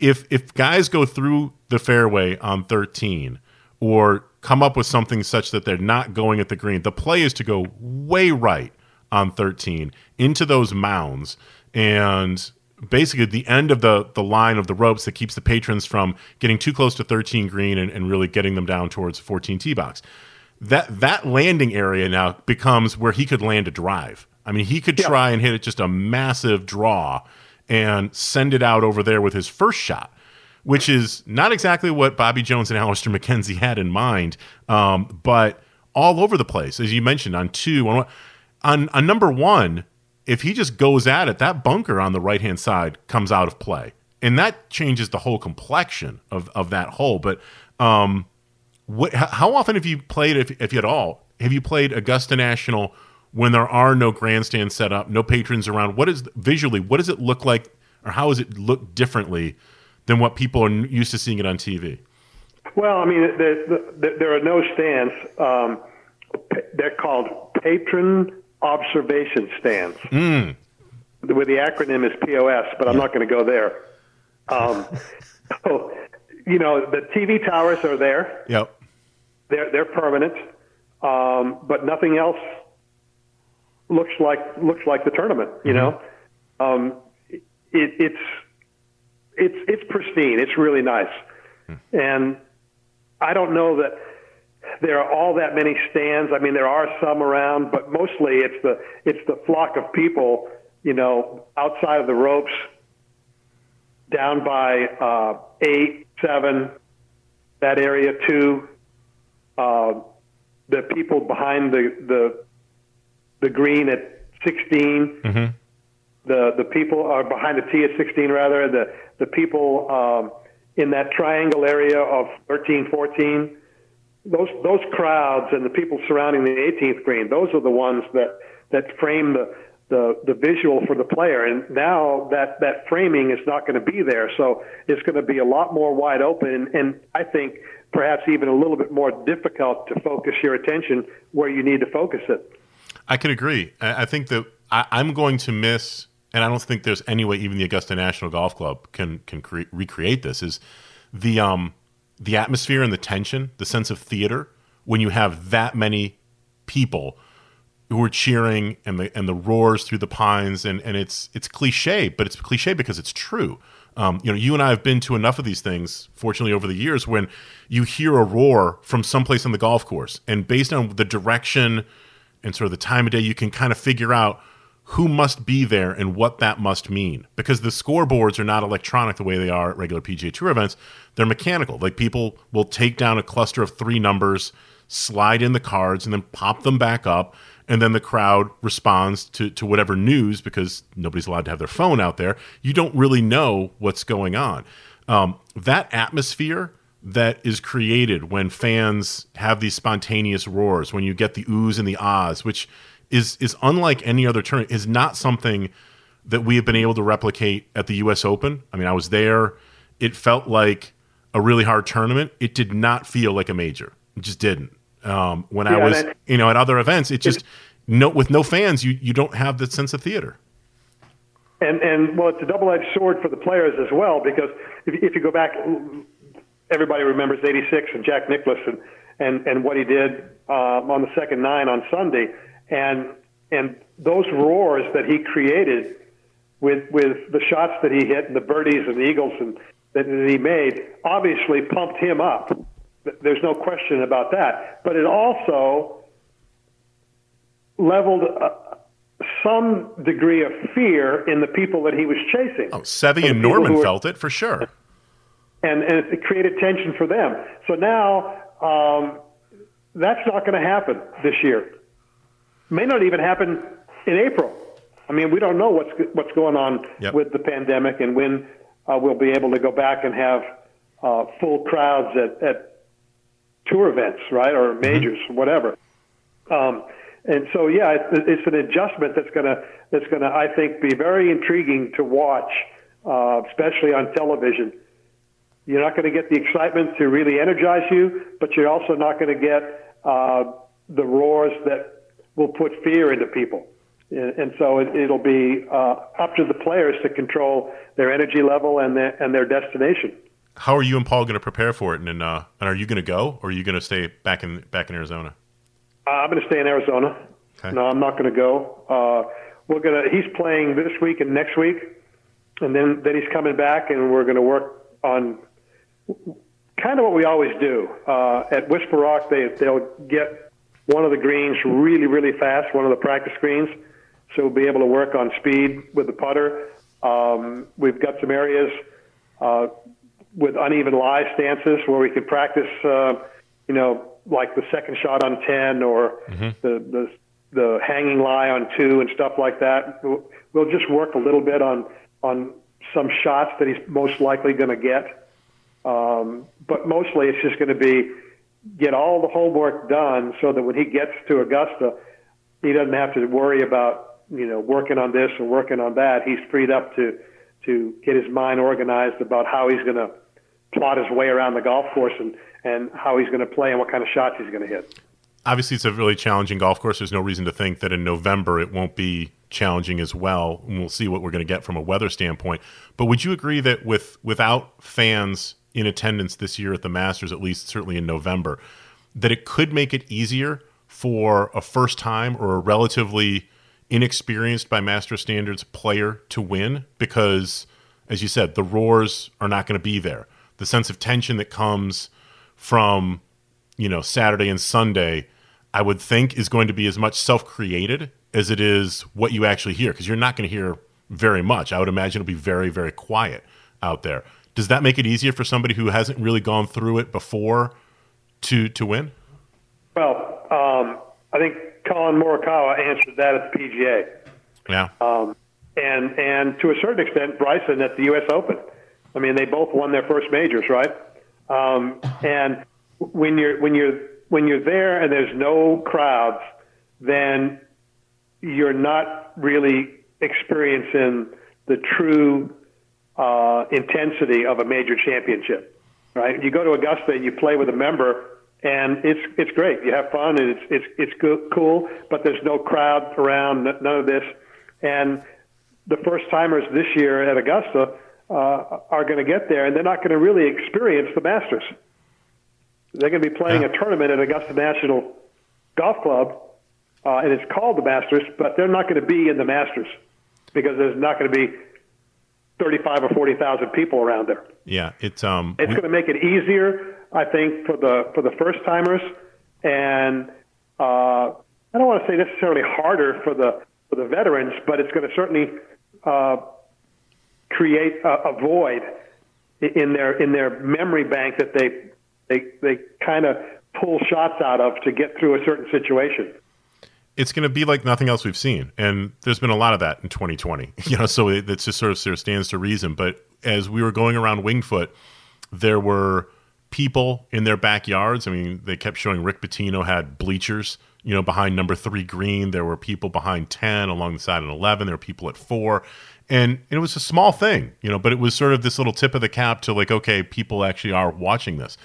A: if if guys go through the fairway on 13 or come up with something such that they're not going at the green, the play is to go way right on 13 into those mounds and basically the end of the the line of the ropes that keeps the patrons from getting too close to 13 green and, and really getting them down towards 14 tee box. That that landing area now becomes where he could land a drive. I mean, he could try and hit it just a massive draw and send it out over there with his first shot which is not exactly what Bobby Jones and Alister MacKenzie had in mind, um, but all over the place, as you mentioned, on two, on, on, on number one, if he just goes at it, that bunker on the right hand side comes out of play. And that changes the whole complexion of, of that hole. But um, what, how often have you played, if, if at all, have you played Augusta National when there are no grandstands set up, no patrons around? What is visually, what does it look like, or how does it look differently than what people are used to seeing it on TV?
B: Well, I mean, the, the, there are no stands. Um, they're called patron observation stands, where the acronym is POS, but I'm not going to go there. Um, so, you know, the TV towers are there.
A: Yep.
B: They're they're permanent, um, but nothing else looks like looks like the tournament. You know, um, it, it's it's it's pristine. It's really nice, and I don't know that there are all that many stands. I mean, there are some around, but mostly it's the it's the flock of people. You know, outside of the ropes, down by uh, eight, seven, that area too. Uh, the people behind the the the green at 16. The the people are behind the tee at 16 rather the the people um, in that triangle area of 13, 14. Those those crowds and the people surrounding the 18th green. Those are the ones that that frame the the the visual for the player. And now that that framing is not going to be there, so it's going to be a lot more wide open. And I think perhaps even a little bit more difficult to focus your attention where you need to focus it.
A: I can agree. I think that I, am going to miss, and I don't think there's any way even the Augusta National Golf Club can can cre- recreate this. Is the um the atmosphere and the tension, the sense of theater when you have that many people who are cheering and the and the roars through the pines and and it's it's cliche, but it's cliche because it's true. Um, you know, you and I have been to enough of these things, fortunately, over the years, when you hear a roar from someplace on the golf course, and based on the direction and sort of the time of day, you can kind of figure out who must be there and what that must mean. Because the scoreboards are not electronic the way they are at regular PGA Tour events; they're mechanical. Like people will take down a cluster of three numbers, slide in the cards, and then pop them back up and then the crowd responds to, to whatever news because nobody's allowed to have their phone out there. You don't really know what's going on. Um, that atmosphere that is created when fans have these spontaneous roars, when you get the oohs and the ahs, which is is unlike any other tournament, is not something that we have been able to replicate at the U.S. Open. I mean, I was there; it felt like a really hard tournament. It did not feel like a major. It just didn't. Um, when yeah, I was, you know, at other events, it just no with no fans, you you don't have the sense of theater.
B: And and well, it's a double-edged sword for the players as well because if, if you go back, everybody remembers '86 and Jack Nicklaus and and and what he did um, on the second nine on Sunday, and and those roars that he created with with the shots that he hit and the birdies and the eagles and that he made obviously pumped him up there's no question about that. But it also leveled uh, some degree of fear in the people that he was chasing.
A: Oh, Seve and Norman were, felt it for sure.
B: And, and it created tension for them. So now um, that's not going to happen this year. May not even happen in April. I mean, we don't know what's what's going on yep. with the pandemic and when uh, we'll be able to go back and have uh, full crowds at, at tour events, right, or mm-hmm. majors, mm-hmm. whatever. Um, and so, yeah, it's, it's an adjustment that's gonna that's gonna, I think, be very intriguing to watch, uh, especially on television. You're not going to get the excitement to really energize you, but you're also not going to get uh, the roars that will put fear into people. And so it, will be uh, up to the players to control their energy level and their, and their destination
A: how are you and Paul going to prepare for it? And uh, and are you going to go, or are you going to stay back in back in Arizona?
B: Uh, I'm going to stay in Arizona. Okay. No, I'm not going to go. Uh, we're gonna. He's playing this week and next week, and then then he's coming back, and we're going to work on kind of what we always do uh, at Whisper Rock. They they'll get one of the greens really really fast, one of the practice greens, so we'll be able to work on speed with the putter. Um, we've got some areas. Uh, with uneven lie stances where we can practice, uh, you know, like the second shot on 10 or mm-hmm. the, the, the hanging lie on two and stuff like that. We'll, we'll just work a little bit on, on some shots that he's most likely going to get. Um, but mostly it's just going to be get all the homework done so that when he gets to Augusta, he doesn't have to worry about, you know, working on this or working on that. He's freed up to, to get his mind organized about how he's going to plot his way around the golf course and, and how he's going to play and what kind of shots he's going to hit.
A: Obviously, it's a really challenging golf course. There's no reason to think that in November it won't be challenging as well. And we'll see what we're going to get from a weather standpoint. But would you agree that with without fans in attendance this year at the Masters, at least certainly in November, that it could make it easier for a first time or a relatively inexperienced by master standards player to win because as you said the roars are not going to be there the sense of tension that comes from you know Saturday and Sunday, I would think is going to be as much self-created as it is what you actually hear because you're not going to hear very much. I would imagine it'll be very very quiet out there. Does that make it easier for somebody who hasn't really gone through it before to to win?
B: Well, um, I think Collin Morikawa answered that at the PGA.
A: Yeah.
B: Um, and and to a certain extent, Bryson at the U.S. Open. I mean, they both won their first majors, right? Um, and when you're when you're when you're there and there's no crowds, then you're not really experiencing the true uh, intensity of a major championship, right? You go to Augusta and you play with a member, and it's it's great. You have fun and it's it's it's go- cool, but there's no crowd around, none of this, and the first timers this year at Augusta uh, are going to get there, and they're not going to really experience the Masters. They're going to be playing yeah. a tournament at Augusta National Golf Club, uh, and it's called the Masters, but they're not going to be in the Masters because there's not going to be 35 or 40,000 people around there.
A: Yeah, it's um
B: it's going to make it easier, I think, for the for the first timers, and uh, I don't want to say necessarily harder for the for the veterans, but it's going to certainly uh, create a, a void in their in their memory bank that they they they kind of pull shots out of to get through a certain situation
A: it's going to be like nothing else we've seen. And there's been a lot of that in 2020, you know, so it, just sort of, sort of stands to reason. But as we were going around Winged Foot, there were people in their backyards. I mean, they kept showing Rick Pitino had bleachers, you know, behind number three green. There were people behind 10 along the side of 11. There were people at four. And it was a small thing, you know, but it was sort of this little tip of the cap to like, okay, people actually are watching this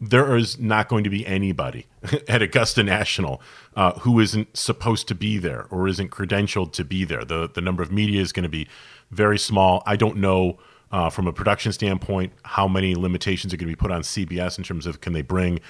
A: there is not going to be anybody at Augusta National uh, who isn't supposed to be there or isn't credentialed to be there. The the number of media is going to be very small. I don't know uh, from a production standpoint how many limitations are going to be put on CBS in terms of can they bring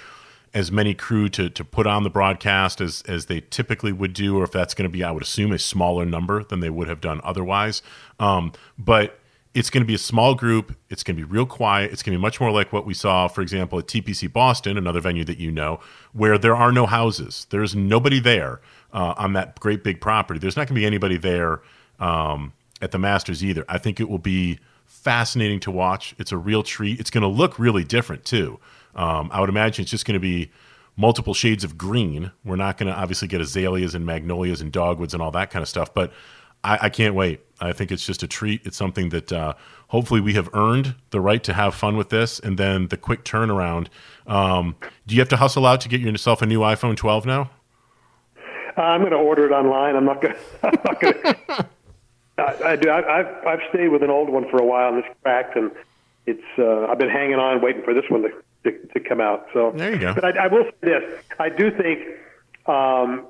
A: as many crew to, to put on the broadcast as, as they typically would do, or if that's going to be, I would assume, a smaller number than they would have done otherwise. Um, but it's going to be a small group. It's going to be real quiet. It's going to be much more like what we saw, for example, at TPC Boston, another venue that you know, where there are no houses. There's nobody there uh, on that great big property. There's not going to be anybody there um, at the Masters either. I think it will be fascinating to watch. It's a real treat. It's going to look really different too. Um, I would imagine it's just going to be multiple shades of green. We're not going to obviously get azaleas and magnolias and dogwoods and all that kind of stuff, but I, I can't wait. I think it's just a treat. It's something that uh, hopefully we have earned the right to have fun with this, and then the quick turnaround. Um, do you have to hustle out to get yourself a new iPhone 12 now?
B: Uh, I'm going to order it online. I'm not going. to. I, I do. I, have I've stayed with an old one for a while, and it's cracked, and it's. Uh, I've been hanging on, waiting for this one to to, to come out. So
A: there you go.
B: But I, I will say this: I do think. Um,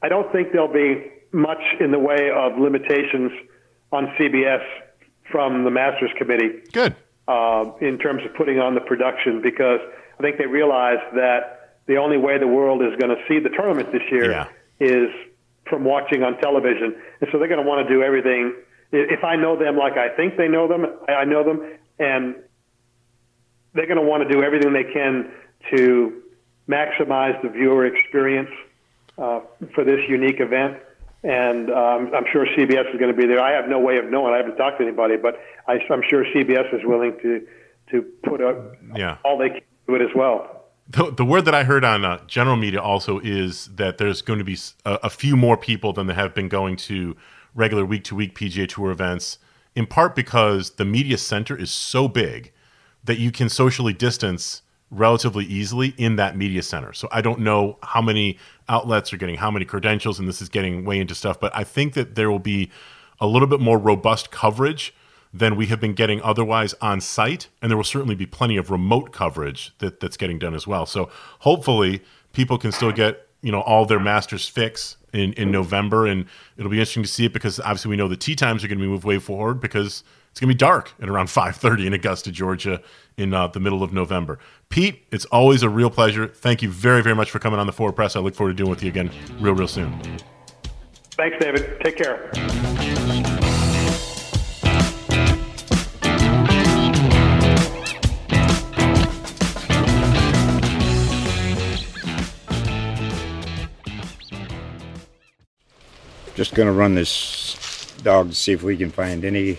B: I don't think there'll be much in the way of limitations on CBS from the Masters Committee.
A: Good.
B: Uh, in terms of putting on the production, because I think they realize that the only way the world is going to see the tournament this year
A: yeah.
B: is from watching on television, and so they're going to want to do everything. If I know them like I think they know them, I know them, and they're going to want to do everything they can to maximize the viewer experience uh, for this unique event and um, I'm sure CBS is going to be there. I have no way of knowing. I haven't talked to anybody, but I, am sure CBS is willing to to put up
A: yeah.
B: all they can do it as well.
A: The, the word that I heard on uh, general media also is that there's going to be a, a few more people than there have been going to regular week to week PGA Tour events, in part because the media center is so big that you can socially distance relatively easily in that media center. So I don't know how many outlets are getting how many credentials, and this is getting way into stuff, but I think that there will be a little bit more robust coverage than we have been getting otherwise on site, and there will certainly be plenty of remote coverage that, that's getting done as well. So hopefully people can still get you know all their masters fix in, in November, and it'll be interesting to see it because obviously we know the tee times are going to be moved way forward because it's going to be dark at around 5:30 in Augusta, Georgia, in uh, the middle of November. Pete, it's always a real pleasure. Thank you very, very much for coming on the Forepress. I look forward to doing with you again real, real soon.
B: Thanks, David. Take care.
E: Just going to run this dog to see if we can find any